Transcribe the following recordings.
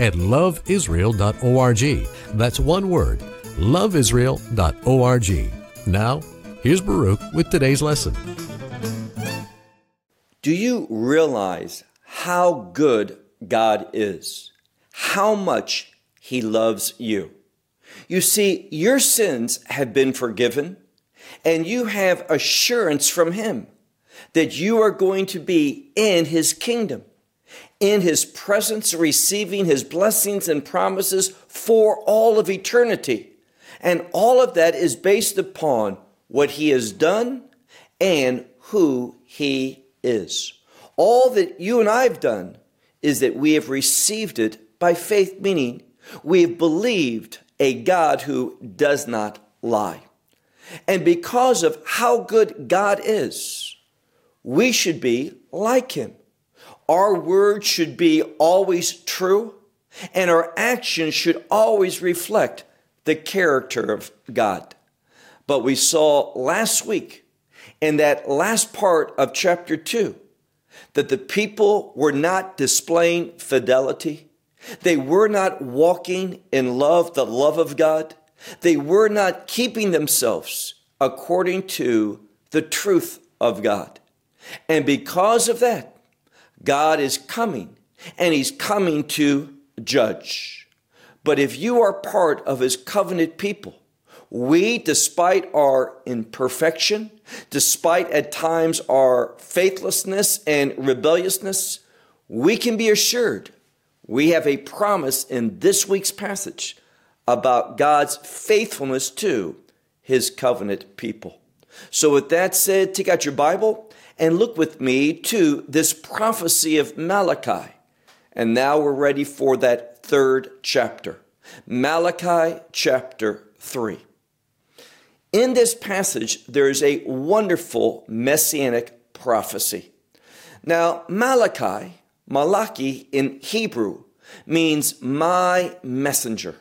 at loveisrael.org. That's one word, loveisrael.org. Now, here's Baruch with today's lesson. Do you realize how good God is? How much He loves you? You see, your sins have been forgiven, and you have assurance from Him that you are going to be in His kingdom, in His presence, receiving His blessings and promises for all of eternity. And all of that is based upon what He has done and who He is. All that you and I have done is that we have received it by faith, meaning we have believed a God who does not lie. And because of how good God is, we should be like Him. Our word should be always true, and our actions should always reflect the character of God. But we saw last week in that last part of chapter 2 that the people were not displaying fidelity. They were not walking in love, the love of God. They were not keeping themselves according to the truth of God. And because of that, God is coming and He's coming to judge. But if you are part of His covenant people, we, despite our imperfection, despite at times our faithlessness and rebelliousness, we can be assured we have a promise in this week's passage about God's faithfulness to his covenant people. So, with that said, take out your Bible and look with me to this prophecy of Malachi. And now we're ready for that third chapter. Malachi chapter 3. In this passage, there is a wonderful messianic prophecy. Now, Malachi, Malachi in Hebrew, means my messenger,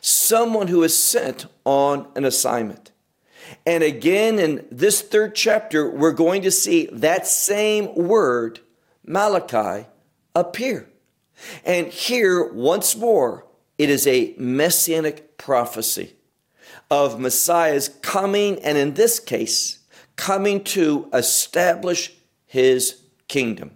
someone who is sent on an assignment. And again, in this third chapter, we're going to see that same word, Malachi, appear. And here, once more, it is a messianic prophecy of Messiah's coming, and in this case, coming to establish his kingdom.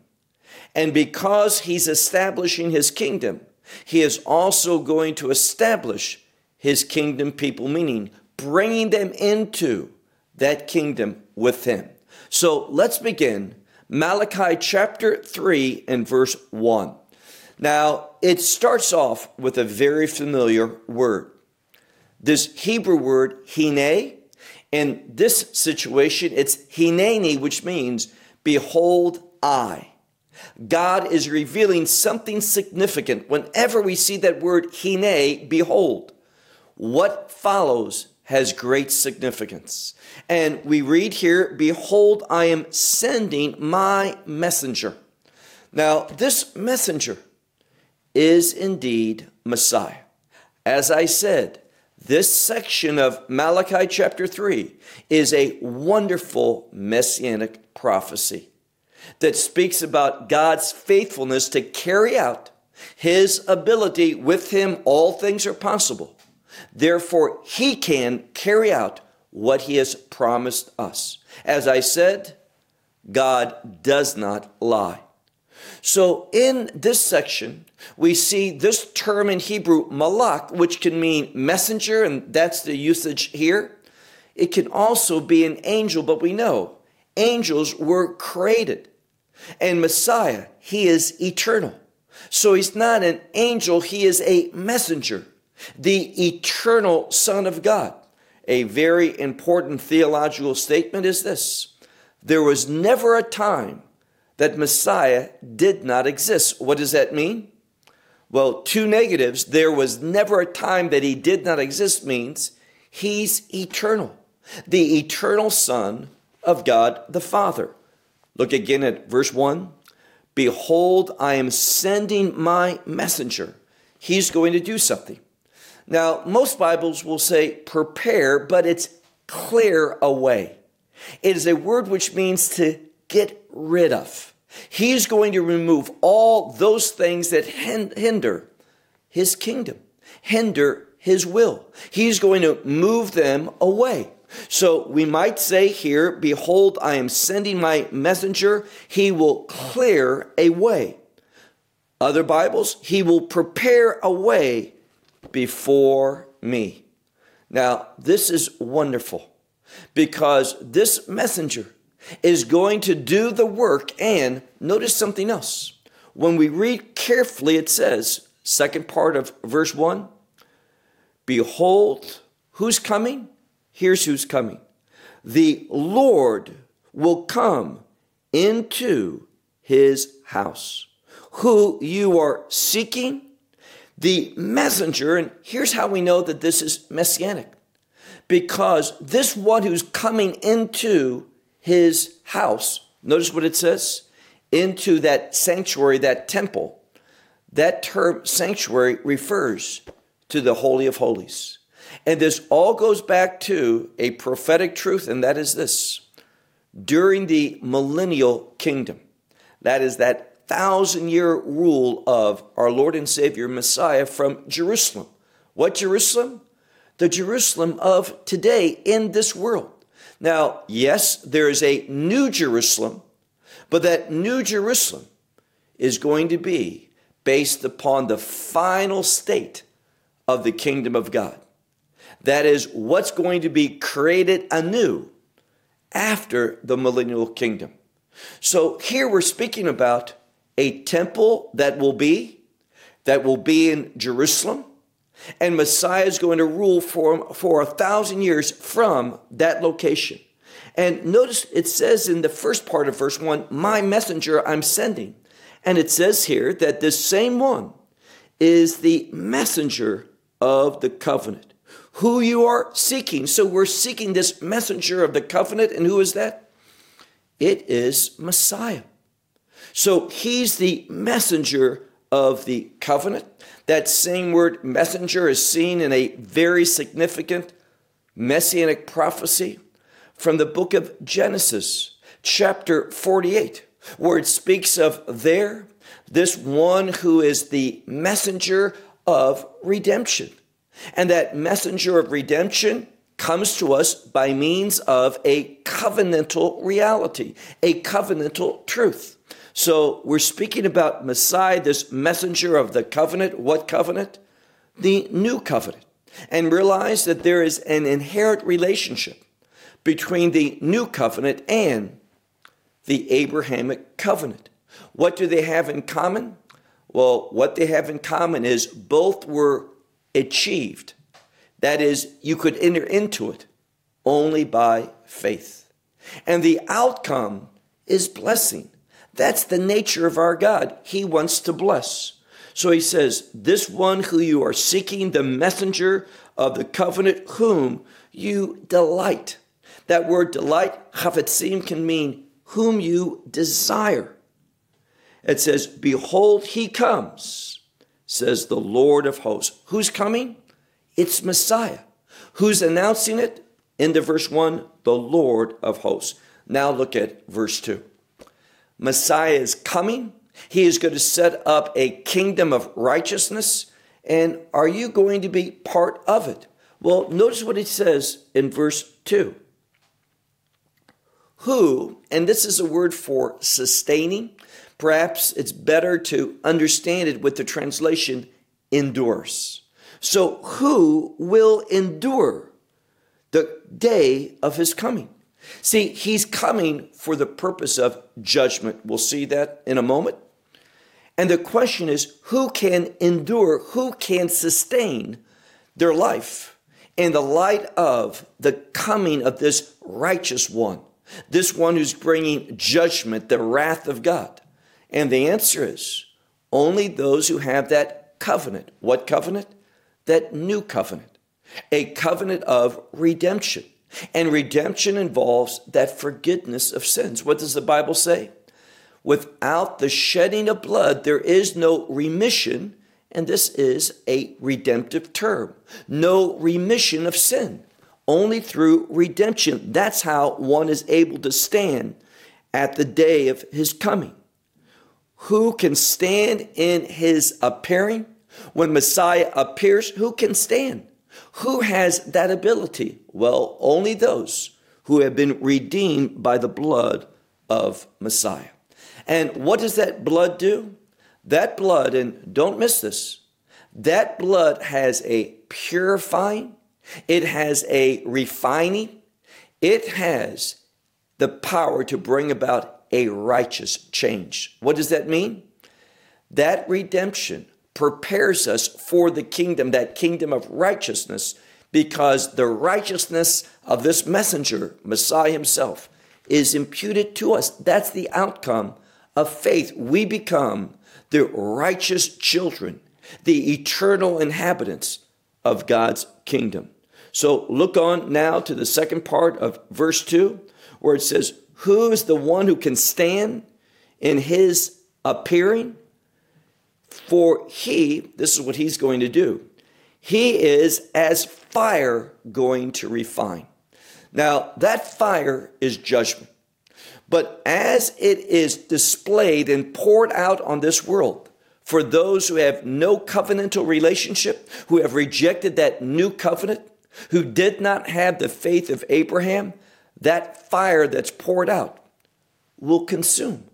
And because he's establishing his kingdom, he is also going to establish his kingdom people, meaning bringing them into that kingdom with him. So let's begin. Malachi chapter 3 and verse 1. Now, it starts off with a very familiar word. This Hebrew word, hine, in this situation, it's hineni, which means, behold, I. God is revealing something significant whenever we see that word hine, behold. What follows has great significance. And we read here, Behold, I am sending my messenger. Now, this messenger is indeed Messiah. As I said, this section of Malachi chapter 3 is a wonderful messianic prophecy that speaks about God's faithfulness to carry out his ability. With him, all things are possible. Therefore, he can carry out what he has promised us. As I said, God does not lie. So, in this section, we see this term in Hebrew, malak, which can mean messenger, and that's the usage here. It can also be an angel, but we know angels were created. And Messiah, he is eternal. So he's not an angel, he is a messenger, the eternal Son of God. A very important theological statement is this there was never a time that Messiah did not exist. What does that mean? Well, two negatives, there was never a time that he did not exist means he's eternal, the eternal Son of God the Father. Look again at verse 1. Behold, I am sending my messenger. He's going to do something. Now, most Bibles will say prepare, but it's clear away. It is a word which means to get rid of. He's going to remove all those things that hinder his kingdom, hinder his will. He's going to move them away. So we might say here, Behold, I am sending my messenger. He will clear a way. Other Bibles, He will prepare a way before me. Now, this is wonderful because this messenger is going to do the work. And notice something else. When we read carefully, it says, second part of verse 1 Behold, who's coming? Here's who's coming. The Lord will come into his house. Who you are seeking, the messenger, and here's how we know that this is messianic. Because this one who's coming into his house, notice what it says into that sanctuary, that temple. That term sanctuary refers to the Holy of Holies. And this all goes back to a prophetic truth, and that is this during the millennial kingdom, that is that thousand year rule of our Lord and Savior Messiah from Jerusalem. What Jerusalem? The Jerusalem of today in this world. Now, yes, there is a new Jerusalem, but that new Jerusalem is going to be based upon the final state of the kingdom of God. That is what's going to be created anew after the millennial kingdom. So here we're speaking about a temple that will be that will be in Jerusalem and Messiah is going to rule for, for a thousand years from that location. And notice it says in the first part of verse 1, My messenger I'm sending. And it says here that this same one is the messenger of the covenant who you are seeking. So we're seeking this messenger of the covenant. And who is that? It is Messiah. So he's the messenger of the covenant. That same word messenger is seen in a very significant messianic prophecy from the book of Genesis, chapter 48, where it speaks of there, this one who is the messenger of redemption. And that messenger of redemption comes to us by means of a covenantal reality, a covenantal truth. So we're speaking about Messiah, this messenger of the covenant. What covenant? The new covenant. And realize that there is an inherent relationship between the new covenant and the Abrahamic covenant. What do they have in common? Well, what they have in common is both were achieved. That is, you could enter into it only by faith. And the outcome is blessing. That's the nature of our God. He wants to bless. So he says, This one who you are seeking, the messenger of the covenant, whom you delight. That word delight, chavetzim, can mean whom you desire. It says, Behold, he comes says the Lord of hosts. Who's coming? It's Messiah. Who's announcing it? In the verse 1, the Lord of hosts. Now look at verse 2. Messiah is coming. He is going to set up a kingdom of righteousness. And are you going to be part of it? Well, notice what it says in verse 2. Who, and this is a word for sustaining, Perhaps it's better to understand it with the translation endures. So, who will endure the day of his coming? See, he's coming for the purpose of judgment. We'll see that in a moment. And the question is who can endure, who can sustain their life in the light of the coming of this righteous one, this one who's bringing judgment, the wrath of God? And the answer is only those who have that covenant. What covenant? That new covenant. A covenant of redemption. And redemption involves that forgiveness of sins. What does the Bible say? Without the shedding of blood, there is no remission, and this is a redemptive term. No remission of sin, only through redemption. That's how one is able to stand at the day of his coming. Who can stand in his appearing? When Messiah appears, who can stand? Who has that ability? Well, only those who have been redeemed by the blood of Messiah. And what does that blood do? That blood, and don't miss this, that blood has a purifying, it has a refining, it has the power to bring about a righteous change. What does that mean? That redemption prepares us for the kingdom, that kingdom of righteousness, because the righteousness of this messenger, Messiah himself, is imputed to us. That's the outcome of faith. We become the righteous children, the eternal inhabitants of God's kingdom. So look on now to the second part of verse 2, where it says, Who is the one who can stand in his appearing? For he, this is what he's going to do, he is as fire going to refine. Now, that fire is judgment. But as it is displayed and poured out on this world, for those who have no covenantal relationship, who have rejected that new covenant, who did not have the faith of Abraham, that fire that's poured out will consume.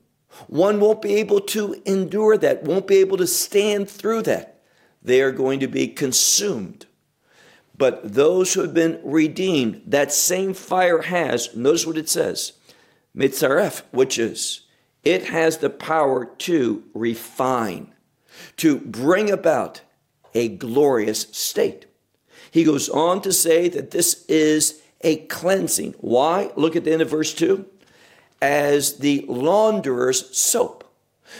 One won't be able to endure that, won't be able to stand through that. They are going to be consumed. But those who have been redeemed, that same fire has, notice what it says, mitzaref, which is, it has the power to refine, to bring about a glorious state. He goes on to say that this is a cleansing. Why? Look at the end of verse 2 as the launderer's soap.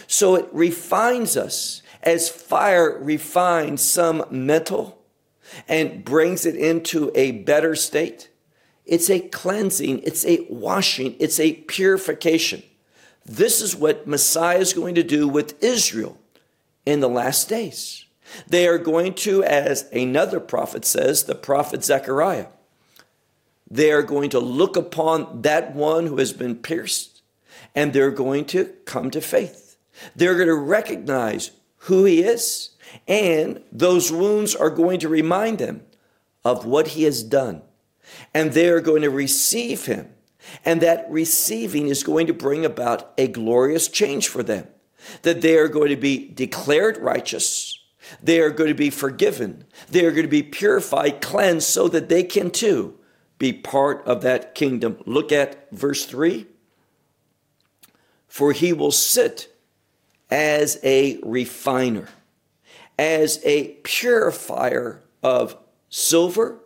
So it refines us as fire refines some metal and brings it into a better state. It's a cleansing, it's a washing, it's a purification. This is what Messiah is going to do with Israel in the last days. They are going to, as another prophet says, the prophet Zechariah, they are going to look upon that one who has been pierced and they're going to come to faith. They're going to recognize who he is, and those wounds are going to remind them of what he has done. And they are going to receive him. And that receiving is going to bring about a glorious change for them. That they are going to be declared righteous. They are going to be forgiven. They are going to be purified, cleansed, so that they can too be part of that kingdom. Look at verse 3. For he will sit as a refiner, as a purifier of silver,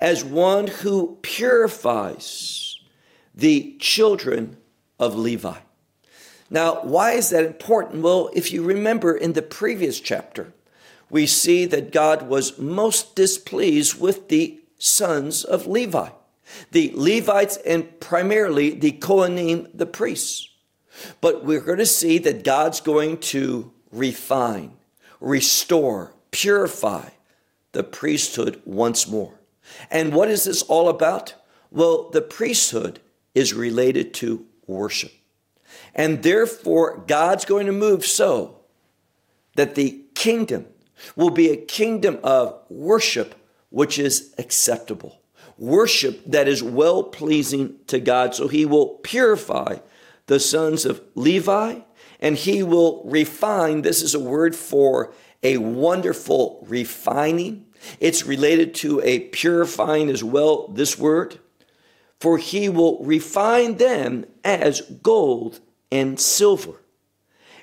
as one who purifies the children of Levi. Now, why is that important? Well, if you remember in the previous chapter, we see that God was most displeased with the sons of Levi, the Levites, and primarily the Kohanim, the priests. But we're going to see that God's going to refine, restore, purify the priesthood once more. And what is this all about? Well, the priesthood is related to worship. And therefore, God's going to move so that the kingdom will be a kingdom of worship which is acceptable. Worship that is well pleasing to God. So he will purify the sons of Levi and he will refine. This is a word for a wonderful refining. It's related to a purifying as well, this word. For he will refine them as gold and silver.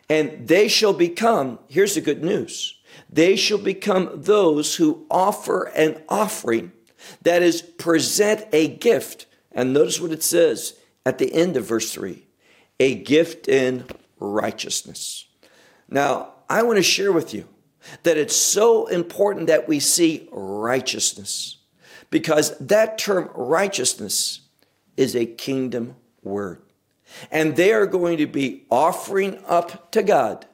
And they shall become, here's the good news they shall become those who offer an offering, that is, present a gift. And notice what it says at the end of verse 3 a gift in righteousness. Now, I want to share with you that it's so important that we see righteousness because that term righteousness is a kingdom word. And they are going to be offering up to God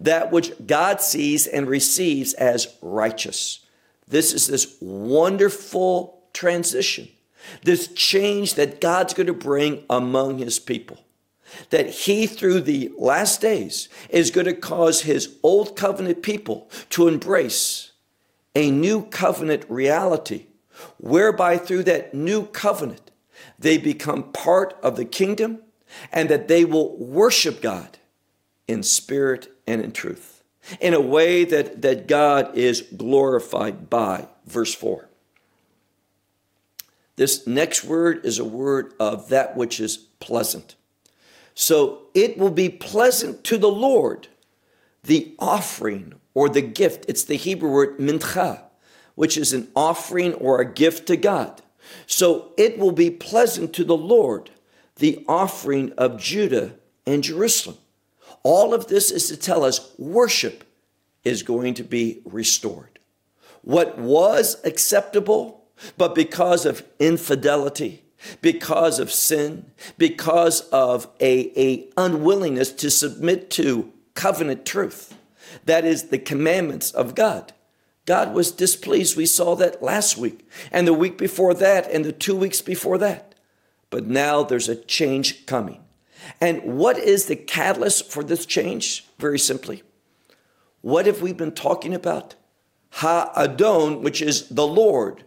that which God sees and receives as righteous. This is this wonderful transition, this change that God's going to bring among his people. That he, through the last days, is going to cause his old covenant people to embrace a new covenant reality, whereby through that new covenant, they become part of the kingdom and that they will worship God in spirit and in truth, in a way that, that God is glorified by. Verse 4. This next word is a word of that which is pleasant. So it will be pleasant to the Lord, the offering or the gift. It's the Hebrew word mincha, which is an offering or a gift to God. So it will be pleasant to the Lord, the offering of Judah and Jerusalem. All of this is to tell us worship is going to be restored. What was acceptable, but because of infidelity, because of sin, because of a, a unwillingness to submit to covenant truth, that is the commandments of God. God was displeased. We saw that last week, and the week before that, and the two weeks before that. But now there's a change coming. And what is the catalyst for this change? Very simply, what have we been talking about? Ha Adon, which is the Lord,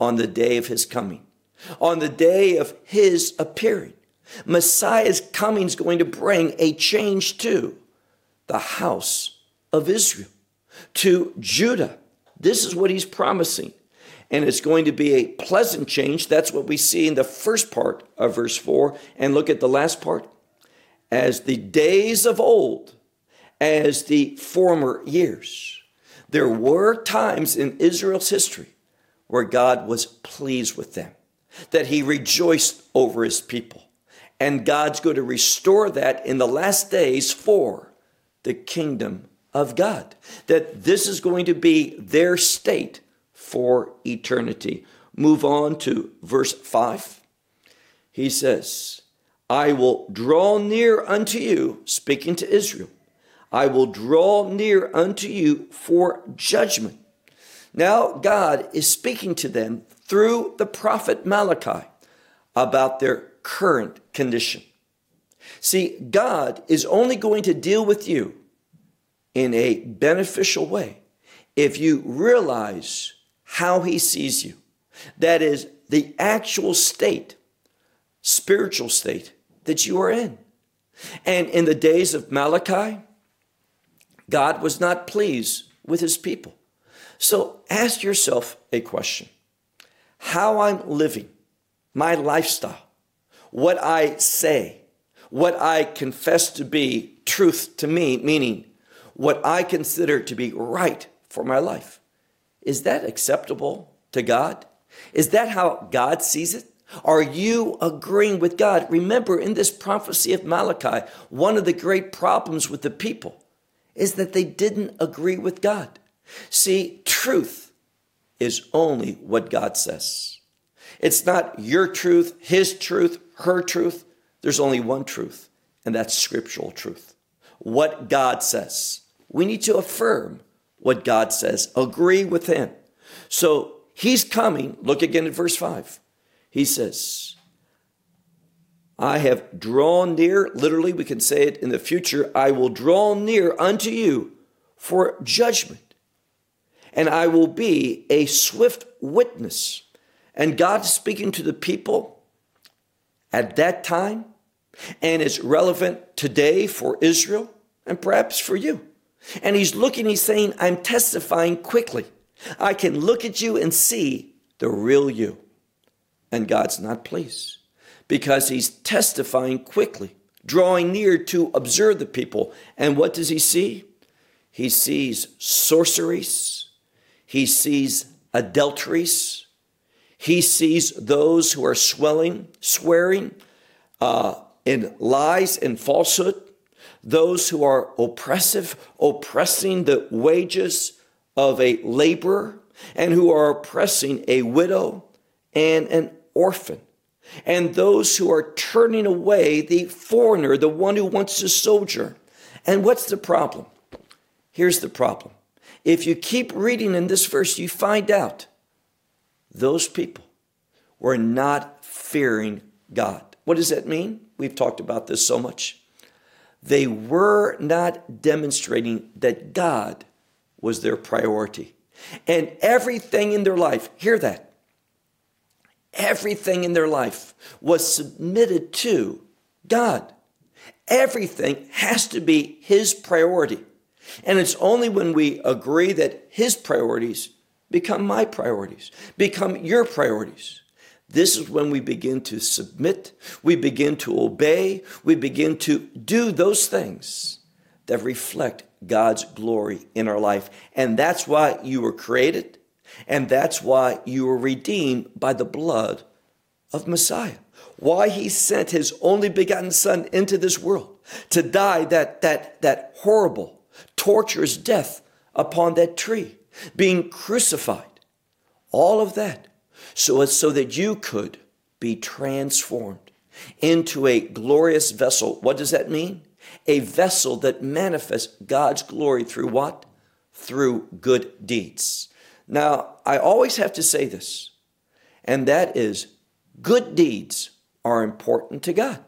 on the day of his coming, on the day of his appearing. Messiah's coming is going to bring a change to the house of Israel, to Judah. This is what he's promising. And it's going to be a pleasant change. That's what we see in the first part of verse 4. And look at the last part as the days of old, as the former years. There were times in Israel's history where God was pleased with them, that he rejoiced over his people. And God's going to restore that in the last days for the kingdom of God. That this is going to be their state for eternity. Move on to verse 5. He says, I will draw near unto you, speaking to Israel. I will draw near unto you for judgment. Now, God is speaking to them through the prophet Malachi about their current condition. See, God is only going to deal with you in a beneficial way if you realize how He sees you. That is the actual state, spiritual state that you are in. And in the days of Malachi, God was not pleased with his people. So ask yourself a question how I'm living, my lifestyle, what I say, what I confess to be truth to me, meaning what I consider to be right for my life. Is that acceptable to God? Is that how God sees it? Are you agreeing with God? Remember, in this prophecy of Malachi, one of the great problems with the people is that they didn't agree with God. See, truth is only what God says. It's not your truth, his truth, her truth. There's only one truth, and that's scriptural truth. What God says. We need to affirm what God says, agree with him. So he's coming. Look again at verse 5. He says, I have drawn near, literally, we can say it in the future, I will draw near unto you for judgment, and I will be a swift witness. And God is speaking to the people at that time, and it's relevant today for Israel and perhaps for you. And He's looking, He's saying, I'm testifying quickly. I can look at you and see the real you and God's not pleased because he's testifying quickly, drawing near to observe the people. And what does he see? He sees sorceries, he sees adulteries, he sees those who are swelling, swearing uh, in lies and falsehood, those who are oppressive, oppressing the wages of a laborer, and who are oppressing a widow and an orphan, and those who are turning away the foreigner, the one who wants to sojourn. And what's the problem? Here's the problem. If you keep reading in this verse, you find out those people were not fearing God. What does that mean? We've talked about this so much. They were not demonstrating that God was their priority. And everything in their life, hear that, everything in their life was submitted to God. Everything has to be His priority. And it's only when we agree that His priorities become my priorities, become your priorities. This is when we begin to submit, we begin to obey, we begin to do those things that reflect God's glory in our life. And that's why you were created, and that's why you were redeemed by the blood of Messiah. Why he sent his only begotten son into this world to die that, that, that horrible, torturous death upon that tree, being crucified. All of that so, so that you could be transformed into a glorious vessel. What does that mean? A vessel that manifests God's glory through what? Through good deeds. Now, I always have to say this, and that is good deeds are important to God.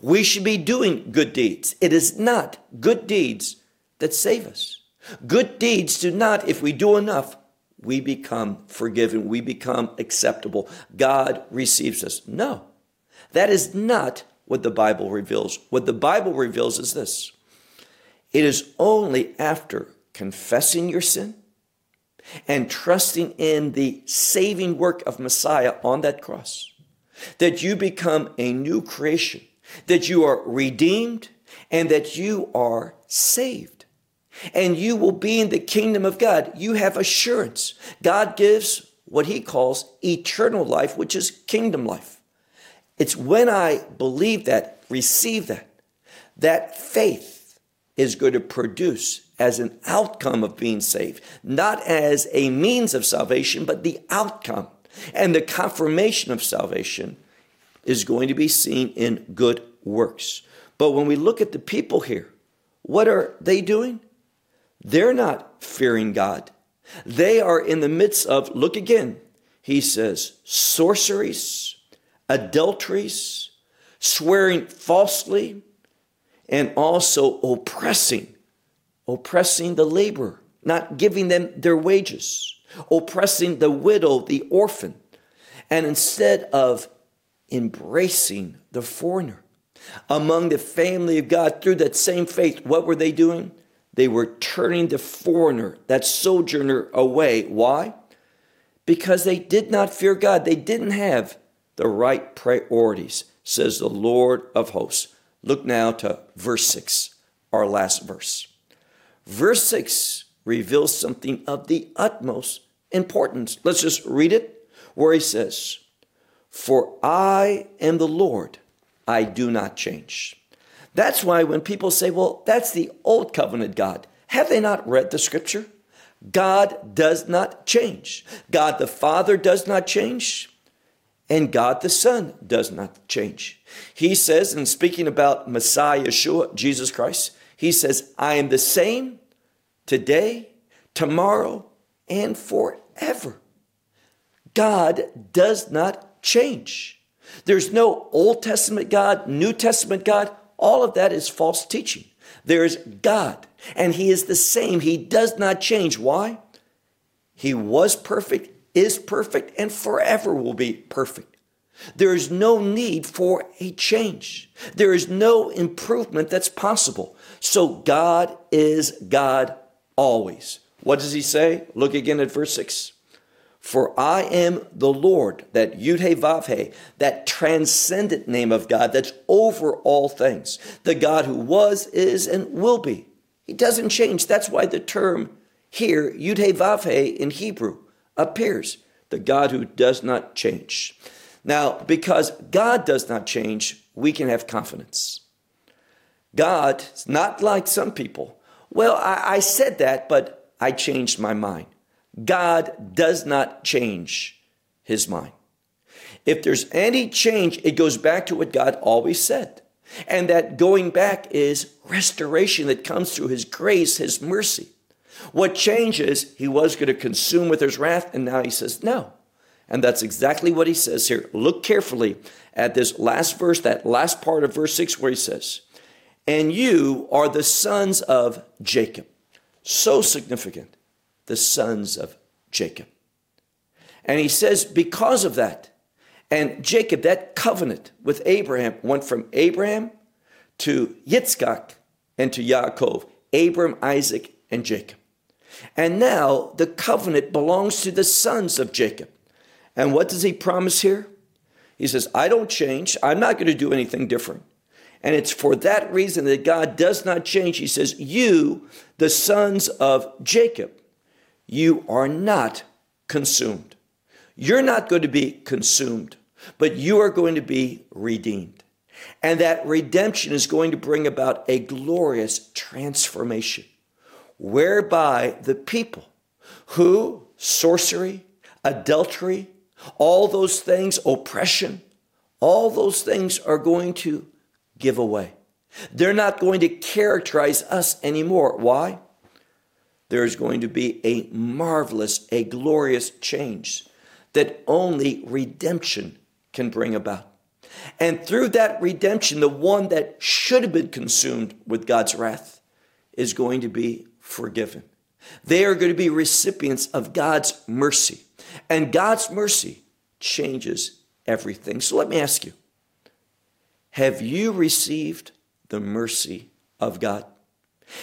We should be doing good deeds. It is not good deeds that save us. Good deeds do not, if we do enough, we become forgiven, we become acceptable. God receives us. No, that is not what the Bible reveals. What the Bible reveals is this it is only after confessing your sin and trusting in the saving work of Messiah on that cross that you become a new creation, that you are redeemed, and that you are saved. And you will be in the kingdom of God. You have assurance. God gives what he calls eternal life, which is kingdom life. It's when I believe that, receive that, that faith is going to produce as an outcome of being saved, not as a means of salvation, but the outcome. And the confirmation of salvation is going to be seen in good works. But when we look at the people here, what are they doing? They're not fearing God. They are in the midst of, look again, he says, sorceries, adulteries, swearing falsely, and also oppressing, oppressing the laborer, not giving them their wages, oppressing the widow, the orphan, and instead of embracing the foreigner among the family of God through that same faith, what were they doing? They were turning the foreigner, that sojourner, away. Why? Because they did not fear God. They didn't have the right priorities, says the Lord of hosts. Look now to verse 6, our last verse. Verse 6 reveals something of the utmost importance. Let's just read it where he says, For I am the Lord, I do not change. That's why when people say, well, that's the old covenant God, have they not read the scripture? God does not change. God the Father does not change. And God the Son does not change. He says, in speaking about Messiah Yeshua, Jesus Christ, he says, I am the same today, tomorrow, and forever. God does not change. There's no Old Testament God, New Testament God. All of that is false teaching. There is God, and He is the same. He does not change. Why? He was perfect, is perfect, and forever will be perfect. There is no need for a change. There is no improvement that's possible. So God is God always. What does he say? Look again at verse 6. For I am the Lord, that Yud Vav that transcendent name of God that's over all things, the God who was, is, and will be. He doesn't change. That's why the term here, Yud Vav in Hebrew, appears. The God who does not change. Now, because God does not change, we can have confidence. God is not like some people. Well, I, I said that, but I changed my mind. God does not change his mind. If there's any change, it goes back to what God always said. And that going back is restoration that comes through his grace, his mercy. What changes, he was going to consume with his wrath, and now he says no. And that's exactly what he says here. Look carefully at this last verse, that last part of verse 6, where he says, And you are the sons of Jacob. So significant, the sons of Jacob. And he says, because of that, and Jacob, that covenant with Abraham went from Abraham to Yitzchak and to Yaakov, Abram, Isaac, and Jacob. And now the covenant belongs to the sons of Jacob. And what does he promise here? He says, I don't change. I'm not going to do anything different. And it's for that reason that God does not change. He says, You, the sons of Jacob, you are not consumed. You're not going to be consumed, but you are going to be redeemed. And that redemption is going to bring about a glorious transformation whereby the people who sorcery, adultery, all those things, oppression, all those things are going to give away. They're not going to characterize us anymore. Why? There's going to be a marvelous, a glorious change that only redemption can bring about. And through that redemption, the one that should have been consumed with God's wrath is going to be forgiven. They are going to be recipients of God's mercy. And God's mercy changes everything. So let me ask you Have you received the mercy of God?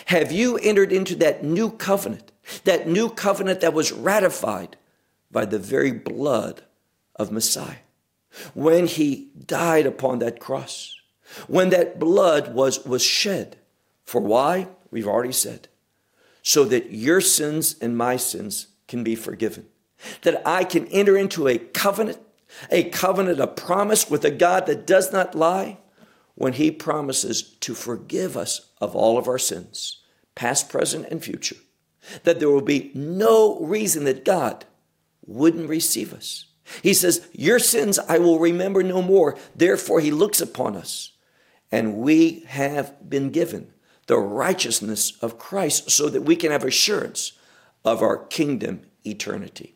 Have you entered into that new covenant, that new covenant that was ratified by the very blood of Messiah? When he died upon that cross, when that blood was, was shed. For why? We've already said so that your sins and my sins can be forgiven. That I can enter into a covenant, a covenant, a promise with a God that does not lie when he promises to forgive us of all of our sins, past, present, and future. That there will be no reason that God wouldn't receive us. He says, Your sins I will remember no more. Therefore, he looks upon us, and we have been given the righteousness of Christ so that we can have assurance of our kingdom eternity.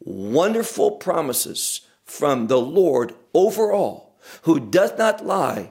Wonderful promises from the Lord over all, who doth not lie,